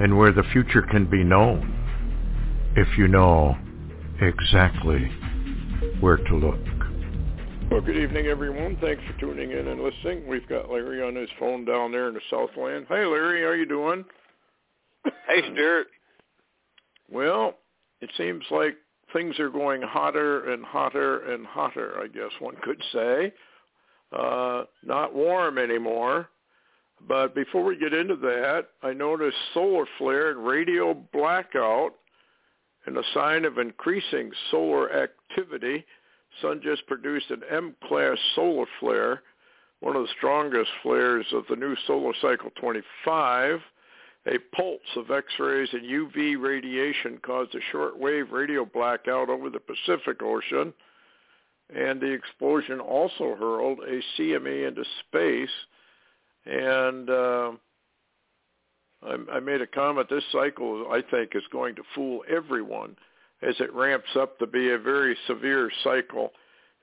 And where the future can be known if you know exactly where to look. Well, good evening, everyone. Thanks for tuning in and listening. We've got Larry on his phone down there in the Southland. Hey, Larry, how you doing? Hey, Stewart. Well, it seems like things are going hotter and hotter and hotter, I guess one could say. Uh, not warm anymore. But before we get into that, I noticed solar flare and radio blackout and a sign of increasing solar activity. Sun just produced an M-class solar flare, one of the strongest flares of the new solar cycle 25. A pulse of X-rays and UV radiation caused a shortwave radio blackout over the Pacific Ocean, and the explosion also hurled a CME into space. And uh, I, I made a comment. This cycle, I think, is going to fool everyone as it ramps up to be a very severe cycle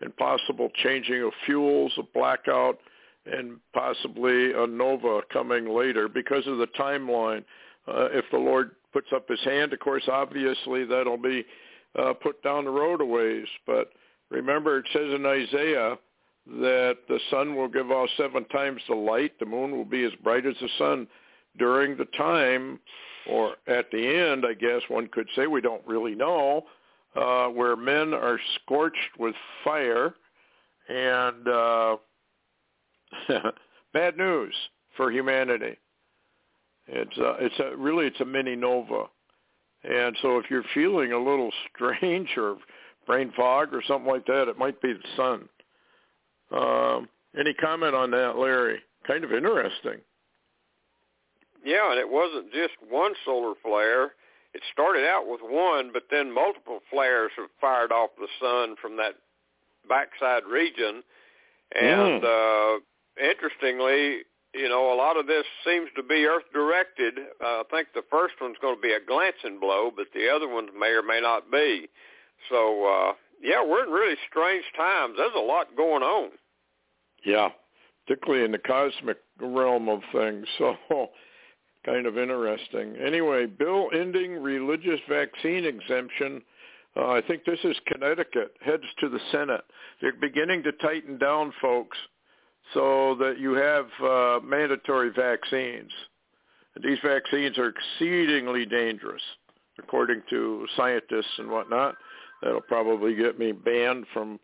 and possible changing of fuels, a blackout, and possibly a nova coming later because of the timeline. Uh, if the Lord puts up his hand, of course, obviously that'll be uh, put down the road a ways. But remember, it says in Isaiah that the sun will give off seven times the light. The moon will be as bright as the sun during the time, or at the end, I guess one could say, we don't really know, uh, where men are scorched with fire and uh, bad news for humanity. It's a, it's a, really it's a mini nova, and so if you're feeling a little strange or brain fog or something like that, it might be the sun. Um, any comment on that, Larry? Kind of interesting. Yeah, and it wasn't just one solar flare. It started out with one, but then multiple flares have fired off the sun from that backside region. And Mm. uh, interestingly, you know, a lot of this seems to be Earth directed. Uh, I think the first one's going to be a glancing blow, but the other ones may or may not be. So, uh, yeah, we're in really strange times. There's a lot going on. Yeah, particularly in the cosmic realm of things. So kind of interesting. Anyway, bill ending religious vaccine exemption. Uh, I think this is Connecticut, heads to the Senate. They're beginning to tighten down, folks, so that you have uh, mandatory vaccines. And these vaccines are exceedingly dangerous, according to scientists and whatnot. That'll probably get me banned from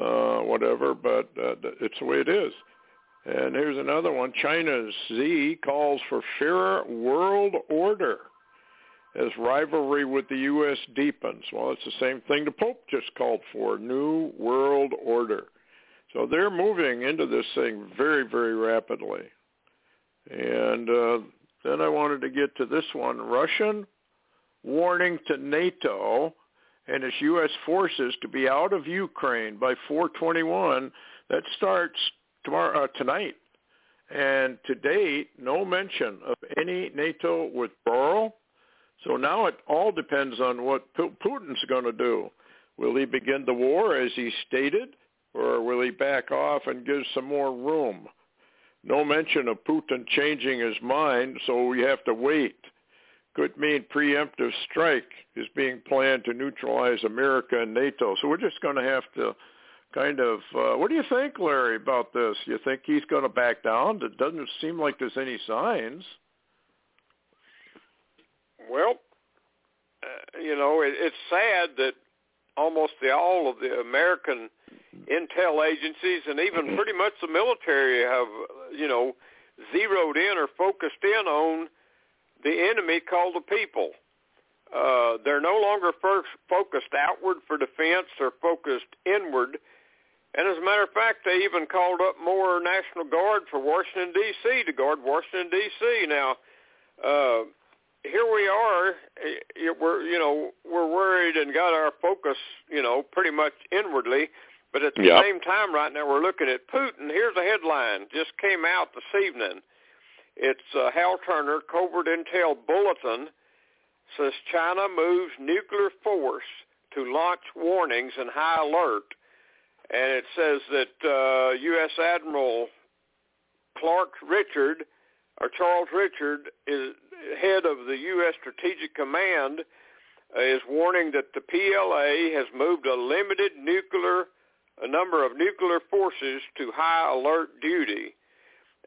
uh, whatever, but uh, it's the way it is. And here's another one. China's Xi calls for fairer world order as rivalry with the U.S. deepens. Well, it's the same thing the Pope just called for, new world order. So they're moving into this thing very, very rapidly. And uh, then I wanted to get to this one. Russian warning to NATO and its U.S. forces to be out of Ukraine by 421. That starts tomorrow uh, tonight. And to date, no mention of any NATO withdrawal. So now it all depends on what Putin's going to do. Will he begin the war as he stated, or will he back off and give some more room? No mention of Putin changing his mind, so we have to wait. Could mean preemptive strike is being planned to neutralize America and NATO. So we're just going to have to kind of uh, what do you think larry about this? You think he's going to back down? It doesn't seem like there's any signs. Well, uh, you know, it, it's sad that almost the, all of the American intel agencies and even pretty much the military have, you know, zeroed in or focused in on the enemy called the people. Uh, they're no longer first focused outward for defense; they're focused inward. And as a matter of fact, they even called up more National Guard for Washington D.C. to guard Washington D.C. Now, uh, here we are we're you know we're worried and got our focus you know pretty much inwardly, but at the Yep. same time right now we're looking at Putin. Here's a headline just came out this evening. It's uh, Hal Turner Covert Intel Bulletin says China moves nuclear force to launch warnings and high alert, and it says that uh, U.S. Admiral Clark Richard or Charles Richard is head of the U.S. Strategic Command uh, is warning that the PLA has moved a limited nuclear a number of nuclear forces to high alert duty.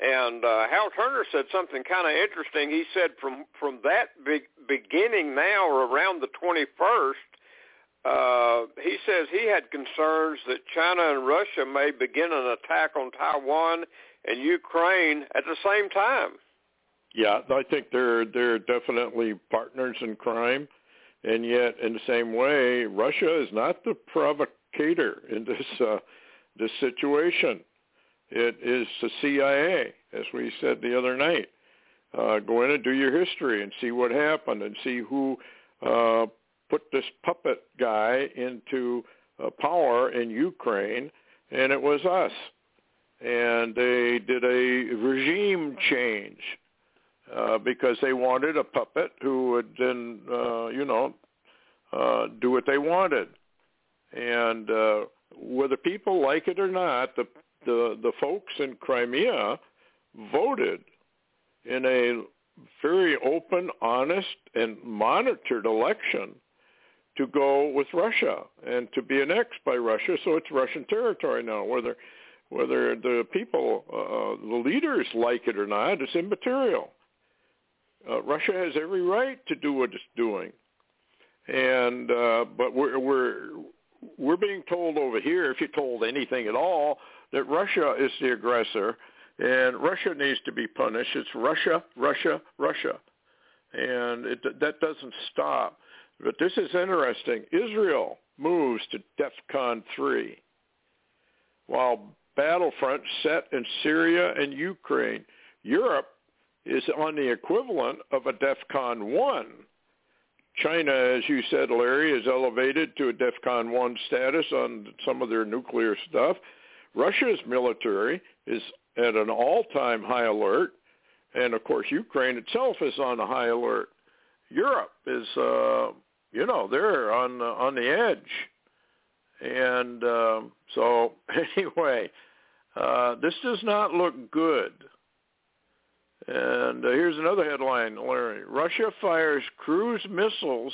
And uh, Hal Turner said something kind of interesting. He said from from that be- beginning now or around the 21st, uh, he says he had concerns that China and Russia may begin an attack on Taiwan and Ukraine at the same time. Yeah, I think they're they're definitely partners in crime, and yet in the same way, Russia is not the provocator in this uh, this situation. It is the CIA, as we said the other night. Uh, go in and do your history and see what happened and see who uh, put this puppet guy into uh, power in Ukraine, and it was us. And they did a regime change uh, because they wanted a puppet who would then, uh, you know, uh, do what they wanted. And uh, whether people like it or not, the the the folks in Crimea voted in a very open, honest, and monitored election to go with Russia and to be annexed by Russia. So it's Russian territory now. Whether whether the people, uh, the leaders like it or not, is immaterial. Uh, Russia has every right to do what it's doing, and uh, but we're we're we're being told over here, if you're told anything at all, that Russia is the aggressor and Russia needs to be punished. It's Russia, Russia, Russia, and it, that doesn't stop. But this is interesting. Israel moves to DEFCON 3, while battlefront set in Syria and Ukraine. Europe is on the equivalent of a DEFCON 1. China, as you said, Larry, is elevated to a DEFCON 1 status on some of their nuclear stuff. Russia's military is at an all-time high alert, and of course Ukraine itself is on a high alert. Europe is, uh, you know, they're on uh, on the edge, and uh, so anyway, uh, this does not look good. And uh, here's another headline, Larry. Russia fires cruise missiles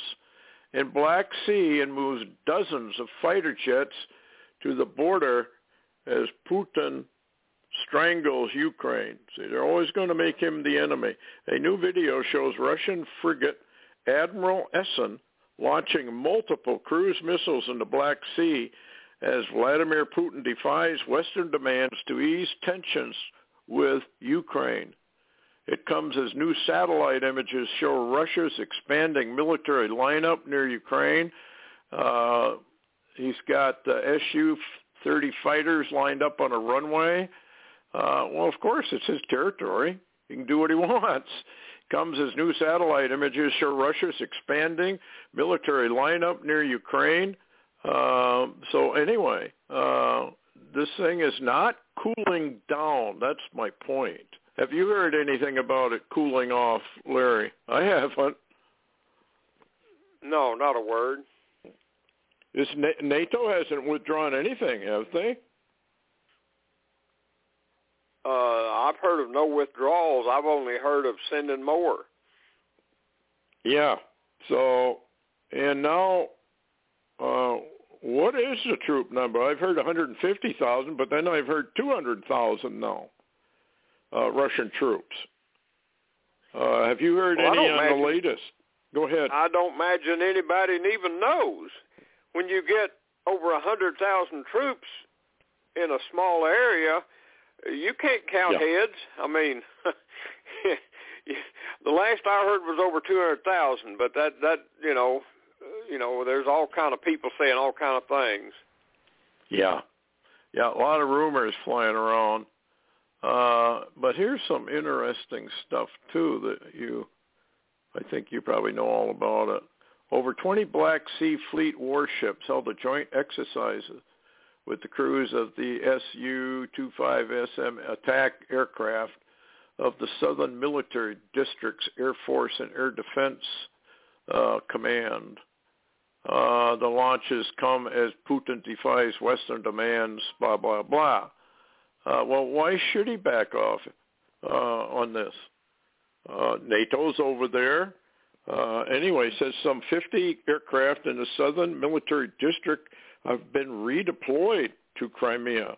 in Black Sea and moves dozens of fighter jets to the border as Putin strangles Ukraine. See, they're always going to make him the enemy. A new video shows Russian frigate Admiral Essen launching multiple cruise missiles in the Black Sea as Vladimir Putin defies Western demands to ease tensions with Ukraine. It comes as new satellite images show Russia's expanding military lineup near Ukraine. Uh, he's got uh, Su-30 fighters lined up on a runway. Uh, well, of course, it's his territory. He can do what he wants. Comes as new satellite images show Russia's expanding military lineup near Ukraine. Uh, so anyway, uh, this thing is not cooling down. That's my point. Have you heard anything about it cooling off, Larry? I haven't. No, not a word. Is NATO hasn't withdrawn anything, have they? Uh, I've heard of no withdrawals. I've only heard of sending more. Yeah. So, and now, uh, what is the troop number? I've heard 150,000, but then I've heard 200,000 now. Uh, Russian troops. Uh, have you heard Well, any on the latest? Go ahead. I don't imagine anybody even knows. When you get over a hundred thousand troops in a small area, you can't count Yeah. heads. I mean, the last I heard was over two hundred thousand, but that that you know, you know, there's all kind of people saying all kind of things. Yeah. Yeah, a lot of rumors flying around. Uh, but here's some interesting stuff too that you I think you probably know all about it. Over 20 Black Sea Fleet warships held a joint exercise with the crews of the Su-25SM attack aircraft of the Southern Military District's Air Force and Air Defense uh, Command. Uh, the launches come as Putin defies Western demands, blah, blah, blah. Uh, well, why should he back off uh, on this? Uh, NATO's over there. Uh, anyway, says some 50 aircraft in the Southern Military District have been redeployed to Crimea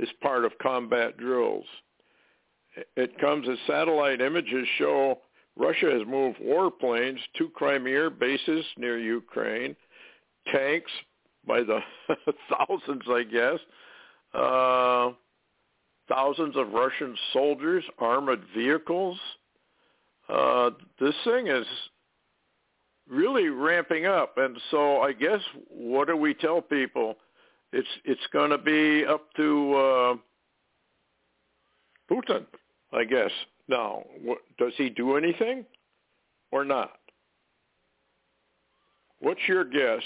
as part of combat drills. It comes as satellite images show Russia has moved warplanes to Crimea bases near Ukraine, tanks by the thousands, I guess, uh, thousands of Russian soldiers, armored vehicles. Uh, this thing is really ramping up, and so I guess what do we tell people? It's it's going to be up to uh, Putin, I guess. Now, what, does he do anything or not? What's your guess?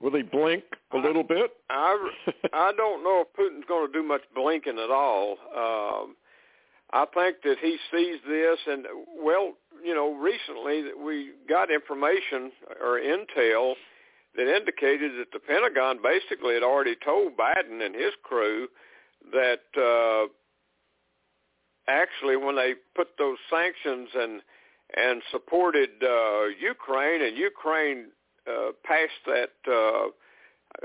Will he blink a little bit? I, I don't know if Putin's going to do much blinking at all. Um, I think that he sees this, and well, you know, recently that we got information or intel that indicated that the Pentagon basically had already told Biden and his crew that uh, actually when they put those sanctions and and supported uh, Ukraine and Ukraine uh, passed that uh,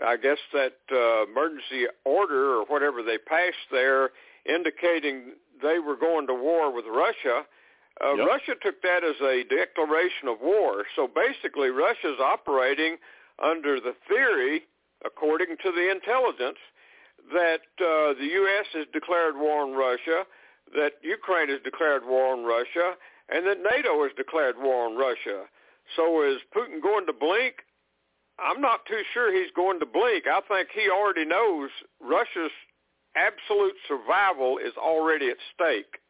I guess that uh, emergency order or whatever they passed there indicating they were going to war with Russia. Uh, yep. Russia took that as a declaration of war. So basically Russia's operating under the theory, according to the intelligence, that uh, the U.S. has declared war on Russia, that Ukraine has declared war on Russia, and that NATO has declared war on Russia. So is Putin going to blink? I'm not too sure he's going to blink. I think he already knows Russia's absolute survival is already at stake.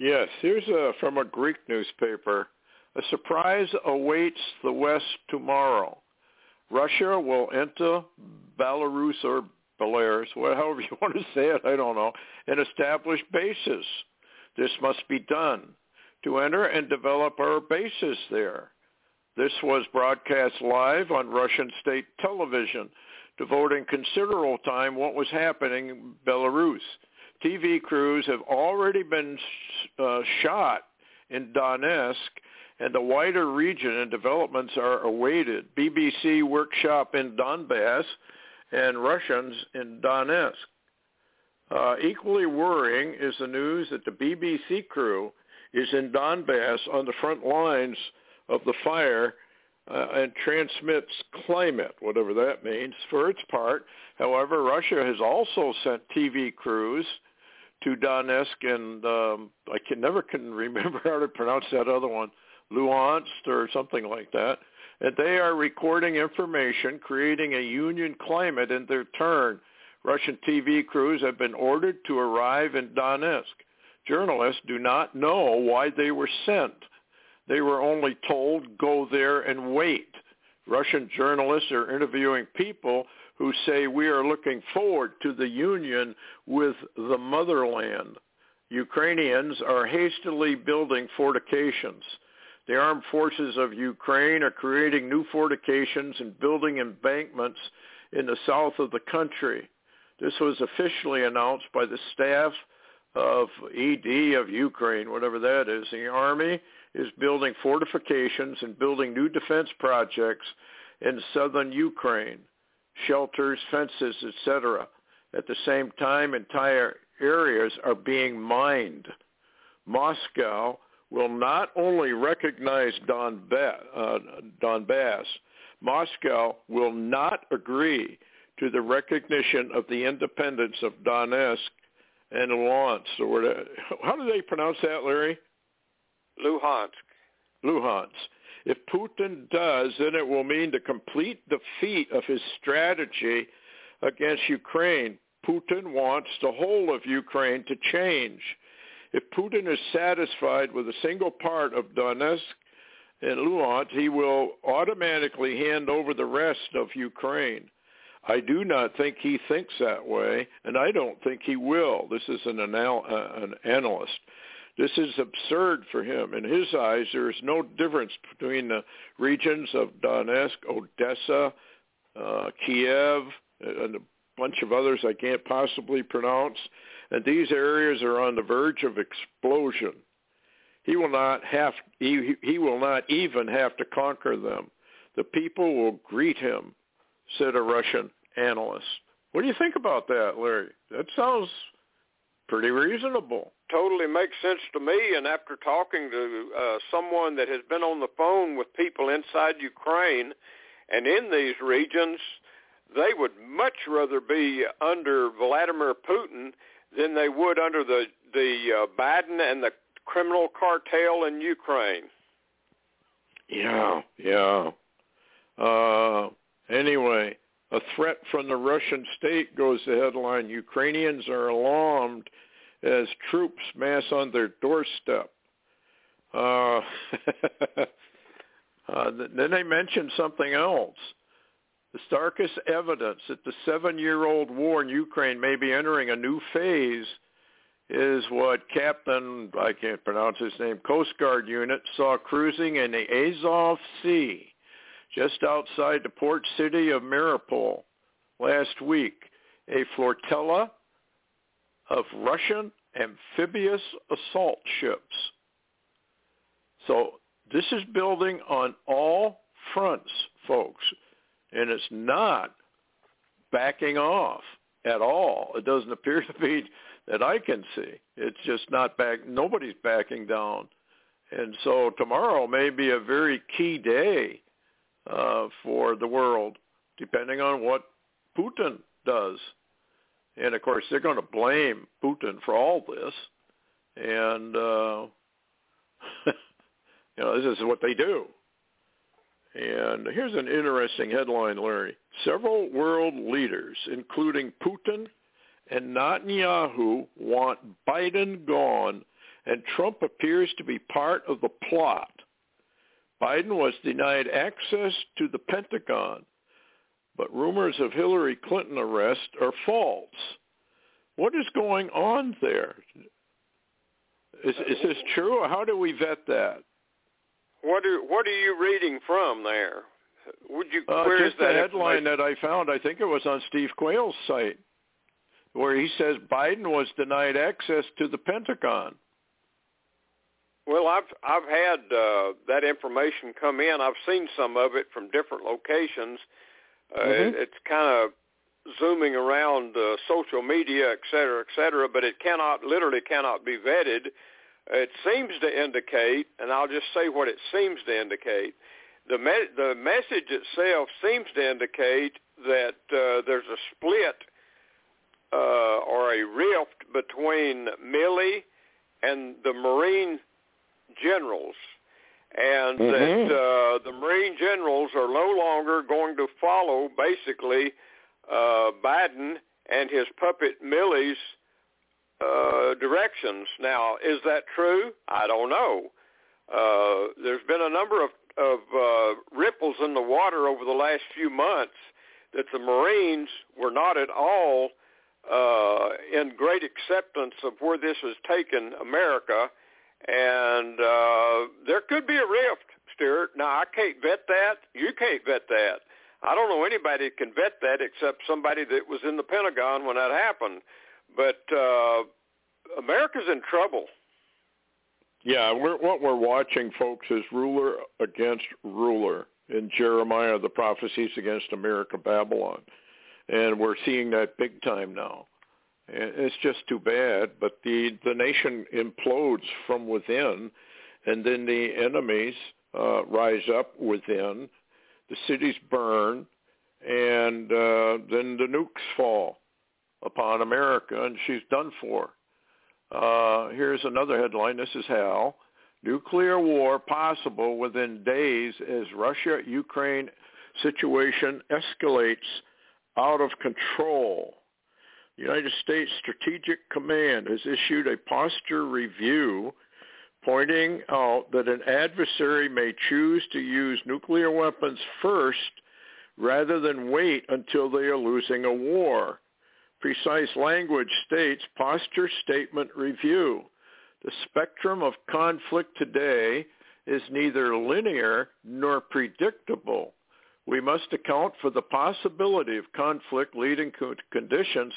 Yes, here's a, from a Greek newspaper. A surprise awaits the West tomorrow. Russia will enter Belarus or Belarus, however you want to say it, I don't know, and establish bases. This must be done to enter and develop our bases there. This was broadcast live on Russian state television, devoting considerable time what was happening in Belarus. TV crews have already been uh, shot in Donetsk and the wider region and developments are awaited. BBC workshop in Donbass and Russians in Donetsk. Uh, equally worrying is the news that the BBC crew is in Donbass on the front lines of the fire uh, and transmits climate, whatever that means, for its part. However, Russia has also sent TV crews to Donetsk and um, I can never can remember how to pronounce that other one, Luhansk or something like that. And they are recording information, creating a union climate in their turn. Russian TV crews have been ordered to arrive in Donetsk. Journalists do not know why they were sent. They were only told, go there and wait. Russian journalists are interviewing people who say we are looking forward to the union with the motherland. Ukrainians are hastily building fortifications. The armed forces of Ukraine are creating new fortifications and building embankments in the south of the country. This was officially announced by the staff of ED of Ukraine, whatever that is. The army is building fortifications and building new defense projects in southern Ukraine, shelters, fences, etc. At the same time, entire areas are being mined. Moscow will not only recognize Donbass, uh, Donbass, Moscow will not agree to the recognition of the independence of Donetsk and Luhansk. Or how do they pronounce that, Larry? Luhansk. Luhansk. If Putin does, then it will mean the complete defeat of his strategy against Ukraine. Putin wants the whole of Ukraine to change. If Putin is satisfied with a single part of Donetsk and Luhansk, he will automatically hand over the rest of Ukraine. I do not think he thinks that way, and I don't think he will. This is an, anal- uh, an analyst. This is absurd for him. In his eyes, there is no difference between the regions of Donetsk, Odessa, uh, Kiev, and a bunch of others I can't possibly pronounce. And these areas are on the verge of explosion. He will not have he, he will not even have to conquer them. The people will greet him, said a Russian analyst. What do you think about that, Larry? That sounds pretty reasonable. Totally makes sense to me. And after talking to uh, someone that has been on the phone with people inside Ukraine and in these regions, they would much rather be under Vladimir Putin than they would under the the uh, Biden and the criminal cartel in Ukraine. Yeah, yeah. Uh, anyway, a threat from the Russian state goes the headline. Ukrainians are alarmed as troops mass on their doorstep. Uh, uh, then they mentioned something else. The starkest evidence that the seven-year-old war in Ukraine may be entering a new phase is what Captain, I can't pronounce his name, Coast Guard unit saw cruising in the Azov Sea just outside the port city of Mariupol last week. A flotilla of Russian amphibious assault ships. So this is building on all fronts, folks and it's not backing off at all. It doesn't appear to be that I can see. It's just not back. Nobody's backing down, and so tomorrow may be a very key day uh, for the world, depending on what Putin does. And of course, they're going to blame Putin for all this, and uh, you know this is what they do. And here's an interesting headline, Larry. Several world leaders, including Putin and Netanyahu, want Biden gone, and Trump appears to be part of the plot. Biden was denied access to the Pentagon, but rumors of Hillary Clinton arrest are false. What is going on there? Is, is this true? How do we vet that? What are what are you reading from there? Would you uh, where just is that the headline that I found? I think it was on Steve Quayle's site, where he says Biden was denied access to the Pentagon. Well, I've I've had uh, that information come in. I've seen some of it from different locations. Uh, mm-hmm. it, it's kind of zooming around uh, social media, et cetera, et cetera, but it cannot literally cannot be vetted it seems to indicate, and I'll just say what it seems to indicate. The me- the message itself seems to indicate that uh, there's a split uh, or a rift between Milley and the Marine generals, and mm-hmm. that uh, the Marine generals are no longer going to follow basically uh, Biden and his puppet Milley's uh, directions. Now, is that true? I don't know. Uh, there's been a number of, of uh, ripples in the water over the last few months that the Marines were not at all uh, in great acceptance of where this has taken America, and uh, there could be a rift, Stewart. Now, I can't vet that. You can't vet that. I don't know anybody that can vet that except somebody that was in the Pentagon when that happened. But uh, America's in trouble. Yeah, we're, what we're watching, folks, is ruler against ruler in Jeremiah, the prophecies against America, Babylon. And we're seeing that big time now. It's just too bad, but the, the nation implodes from within, and then the enemies uh, rise up within. The cities burn, and uh, then the nukes fall upon America, and she's done for. Uh, here's another headline. This is Hal. Nuclear war possible within days as Russia-Ukraine situation escalates out of control. United States Strategic Command has issued a posture review pointing out that an adversary may choose to use nuclear weapons first rather than wait until they are losing a war. Precise language states posture statement review. The spectrum of conflict today is neither linear nor predictable. We must account for the possibility of conflict leading to conditions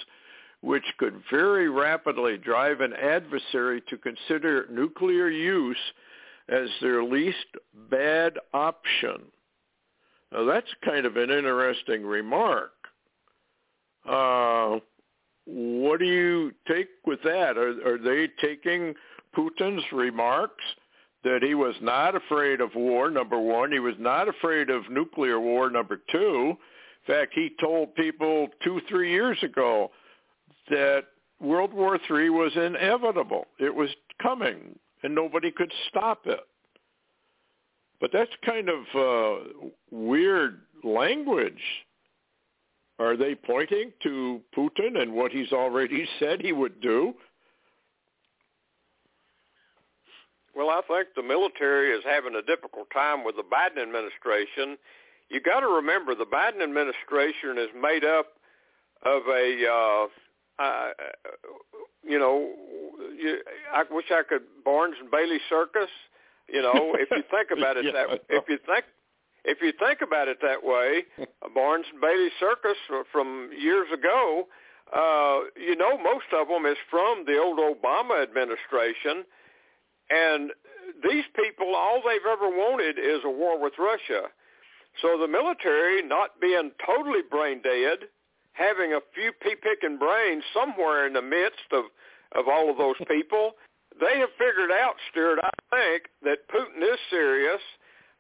which could very rapidly drive an adversary to consider nuclear use as their least bad option. Now that's kind of an interesting remark. Uh, what do you take with that? Are, are they taking Putin's remarks that he was not afraid of war, number one. He was not afraid of nuclear war, number two. In fact, he told people two, three years ago that World War III was inevitable. It was coming, and nobody could stop it. But that's kind of uh, weird language. Are they pointing to Putin and what he's already said he would do? Well, I think the military is having a difficult time with the Biden administration. You got to remember the Biden administration is made up of a uh, uh, you know, you, I wish I could Barnum and Bailey circus. You know, if you think about it yeah, that, if you think if you think about it that way, Barnum and Bailey circus from years ago, uh, you know, most of them is from the old Obama administration, and these people, all they've ever wanted is a war with Russia. So the military, not being totally brain dead, having a few pea-picking brains somewhere in the midst of, of all of those people, they have figured out, Stewart, I think, that Putin is serious.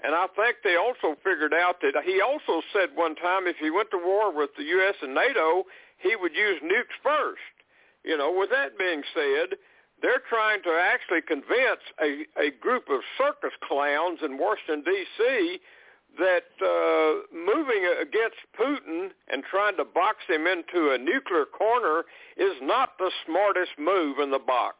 And I think they also figured out that he also said one time if he went to war with the U.S. and NATO, he would use nukes first. You know, with that being said, they're trying to actually convince a, a group of circus clowns in Washington, D.C that uh, moving against Putin and trying to box him into a nuclear corner is not the smartest move in the box.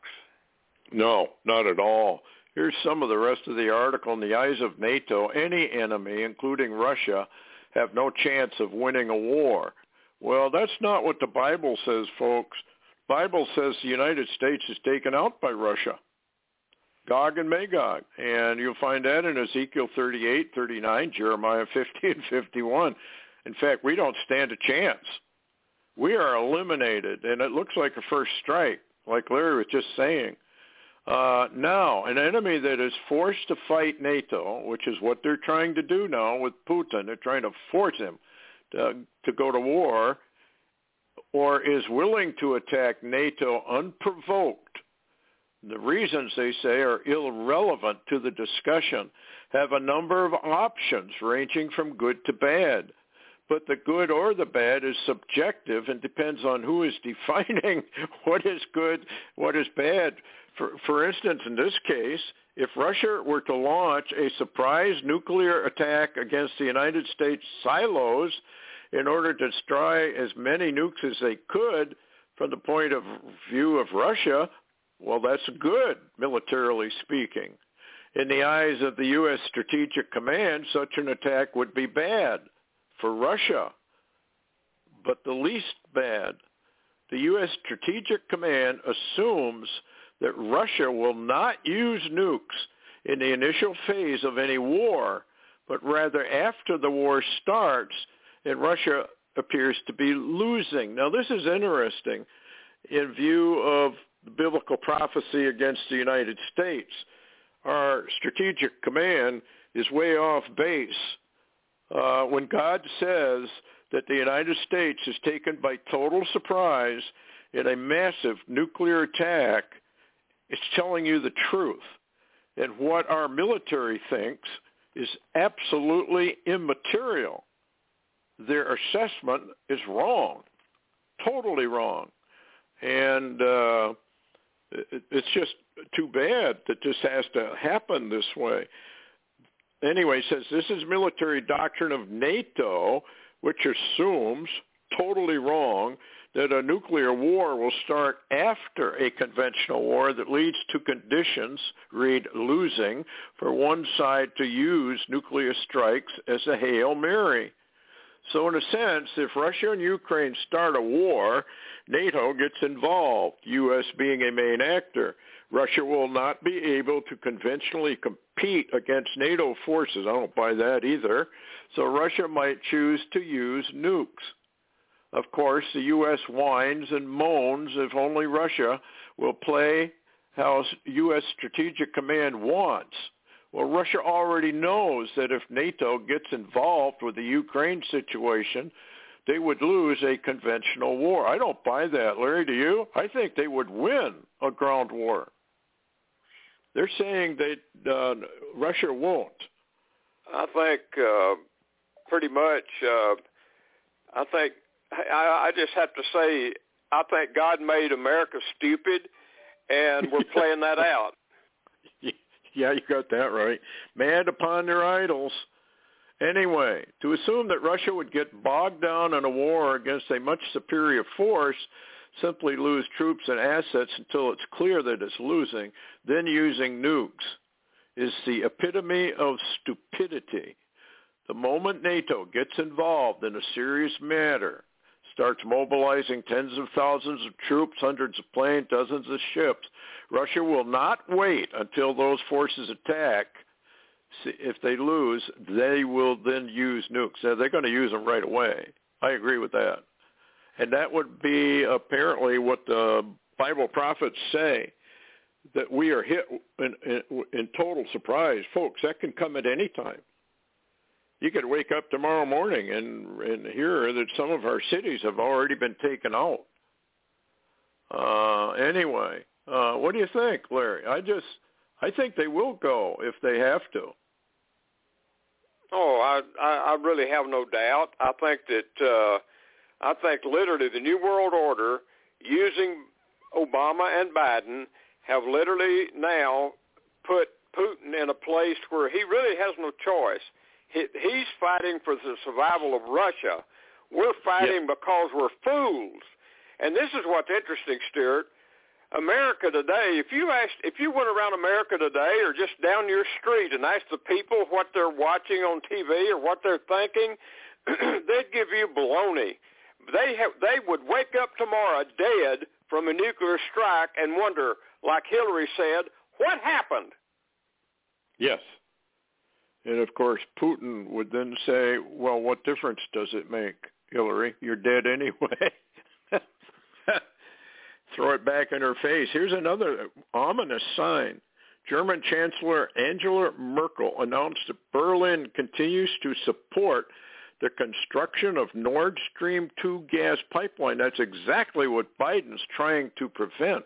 No, not at all. Here's some of the rest of the article. In the eyes of NATO, any enemy, including Russia, have no chance of winning a war. Well, that's not what the Bible says, folks. Bible says the United States is taken out by Russia. Gog and Magog. And you'll find that in Ezekiel 38, 39, Jeremiah 50, and 51. In fact, we don't stand a chance. We are eliminated, and it looks like a first strike, like Larry was just saying. Uh, now, an enemy that is forced to fight NATO, which is what they're trying to do now with Putin, they're trying to force him to, to go to war, or is willing to attack NATO unprovoked, the reasons they say are irrelevant to the discussion have a number of options ranging from good to bad. But the good or the bad is subjective and depends on who is defining what is good, what is bad. For, for instance, in this case, if Russia were to launch a surprise nuclear attack against the United States silos in order to destroy as many nukes as they could, from the point of view of Russia, well, that's good, militarily speaking. In the eyes of the U.S. Strategic Command, such an attack would be bad for Russia, but the least bad. The U.S. Strategic Command assumes that Russia will not use nukes in the initial phase of any war, but rather after the war starts and Russia appears to be losing. Now, this is interesting in view of the biblical prophecy against the United States. Our strategic command is way off base. Uh, when God says that the United States is taken by total surprise in a massive nuclear attack, it's telling you the truth. And what our military thinks is absolutely immaterial. Their assessment is wrong, totally wrong. And uh, it's just too bad that this has to happen this way. Anyway, says this is military doctrine of NATO, which assumes, totally wrong, that a nuclear war will start after a conventional war that leads to conditions, read losing, for one side to use nuclear strikes as a Hail Mary. So in a sense, if Russia and Ukraine start a war, NATO gets involved, U.S. being a main actor. Russia will not be able to conventionally compete against NATO forces. I don't buy that either. So Russia might choose to use nukes. Of course, the U.S. whines and moans if only Russia will play how U.S. Strategic Command wants. Well, Russia already knows that if NATO gets involved with the Ukraine situation, they would lose a conventional war. I don't buy that, Larry. Do you? I think they would win a ground war. They're saying that uh, Russia won't. I think uh, pretty much. Uh, I think I, I just have to say I think God made America stupid, and we're playing that out. Yeah, you got that right. Mad upon their idols. Anyway, to assume that Russia would get bogged down in a war against a much superior force, simply lose troops and assets until it's clear that it's losing, then using nukes, is the epitome of stupidity. The moment NATO gets involved in a serious matter, starts mobilizing tens of thousands of troops, hundreds of planes, dozens of ships, Russia will not wait until those forces attack. If they lose, they will then use nukes. Now, they're going to use them right away. I agree with that. And that would be apparently what the Bible prophets say, that we are hit in, in, in total surprise. Folks, that can come at any time. You could wake up tomorrow morning and, and hear that some of our cities have already been taken out. Uh, anyway, uh, what do you think, Larry? I just, I think they will go if they have to. Oh, I, I, I really have no doubt. I think that, uh, I think literally the New World Order, using Obama and Biden, have literally now put Putin in a place where he really has no choice. He, he's fighting for the survival of Russia. We're fighting yep. because we're fools. And this is what's interesting, Stewart. America today, if you asked, if you went around America today or just down your street and asked the people what they're watching on TV or what they're thinking, they'd give you baloney. They have, they would wake up tomorrow dead from a nuclear strike and wonder, like Hillary said, what happened? Yes. And of course, Putin would then say, well, what difference does it make, Hillary? You're dead anyway. throw it back in her face. Here's another ominous sign. German Chancellor Angela Merkel announced that Berlin continues to support the construction of Nord Stream 2 gas pipeline. That's exactly what Biden's trying to prevent.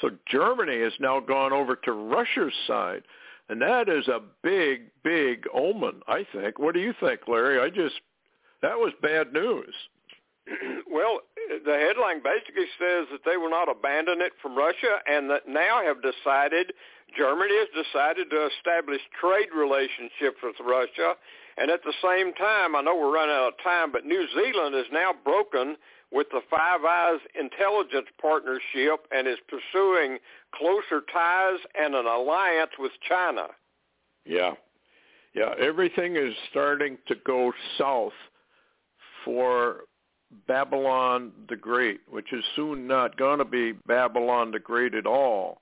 So Germany has now gone over to Russia's side. And that is a big, big omen, I think. What do you think, Larry? I just, that was bad news. well, the headline basically says that they will not abandon it from Russia and that now have decided, Germany has decided to establish trade relationships with Russia. And at the same time, I know we're running out of time, but New Zealand is now broken with the Five Eyes intelligence partnership and is pursuing closer ties and an alliance with China. Yeah. Yeah, everything is starting to go south for Babylon the Great, which is soon not going to be Babylon the Great at all.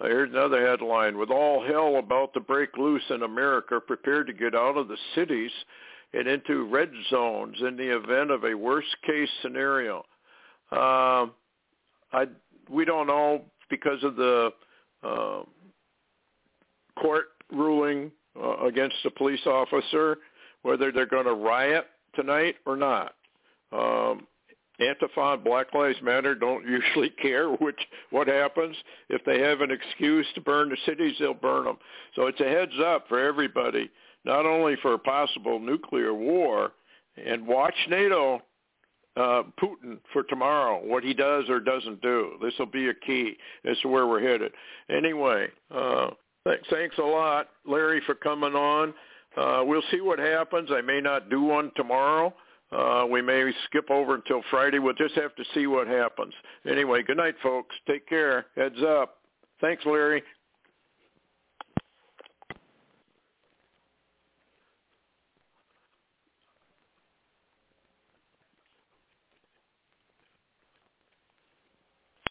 Here's another headline. With all hell about to break loose in America, prepare to get out of the cities and into red zones in the event of a worst-case scenario. Uh, I, we don't know because of the uh, court ruling uh, against the police officer whether they're going to riot tonight or not. Um, Antifa, Black Lives Matter don't usually care which what happens. If they have an excuse to burn the cities, they'll burn them. So it's a heads up for everybody, not only for a possible nuclear war, and watch NATO, uh, Putin for tomorrow, what he does or doesn't do. This will be a key as to where we're headed. Anyway, uh, thanks a lot, Larry, for coming on. Uh, we'll see what happens. I may not do one tomorrow. Uh, we may skip over until Friday. We'll just have to see what happens. Anyway, good night, folks. Take care. Heads up. Thanks, Larry.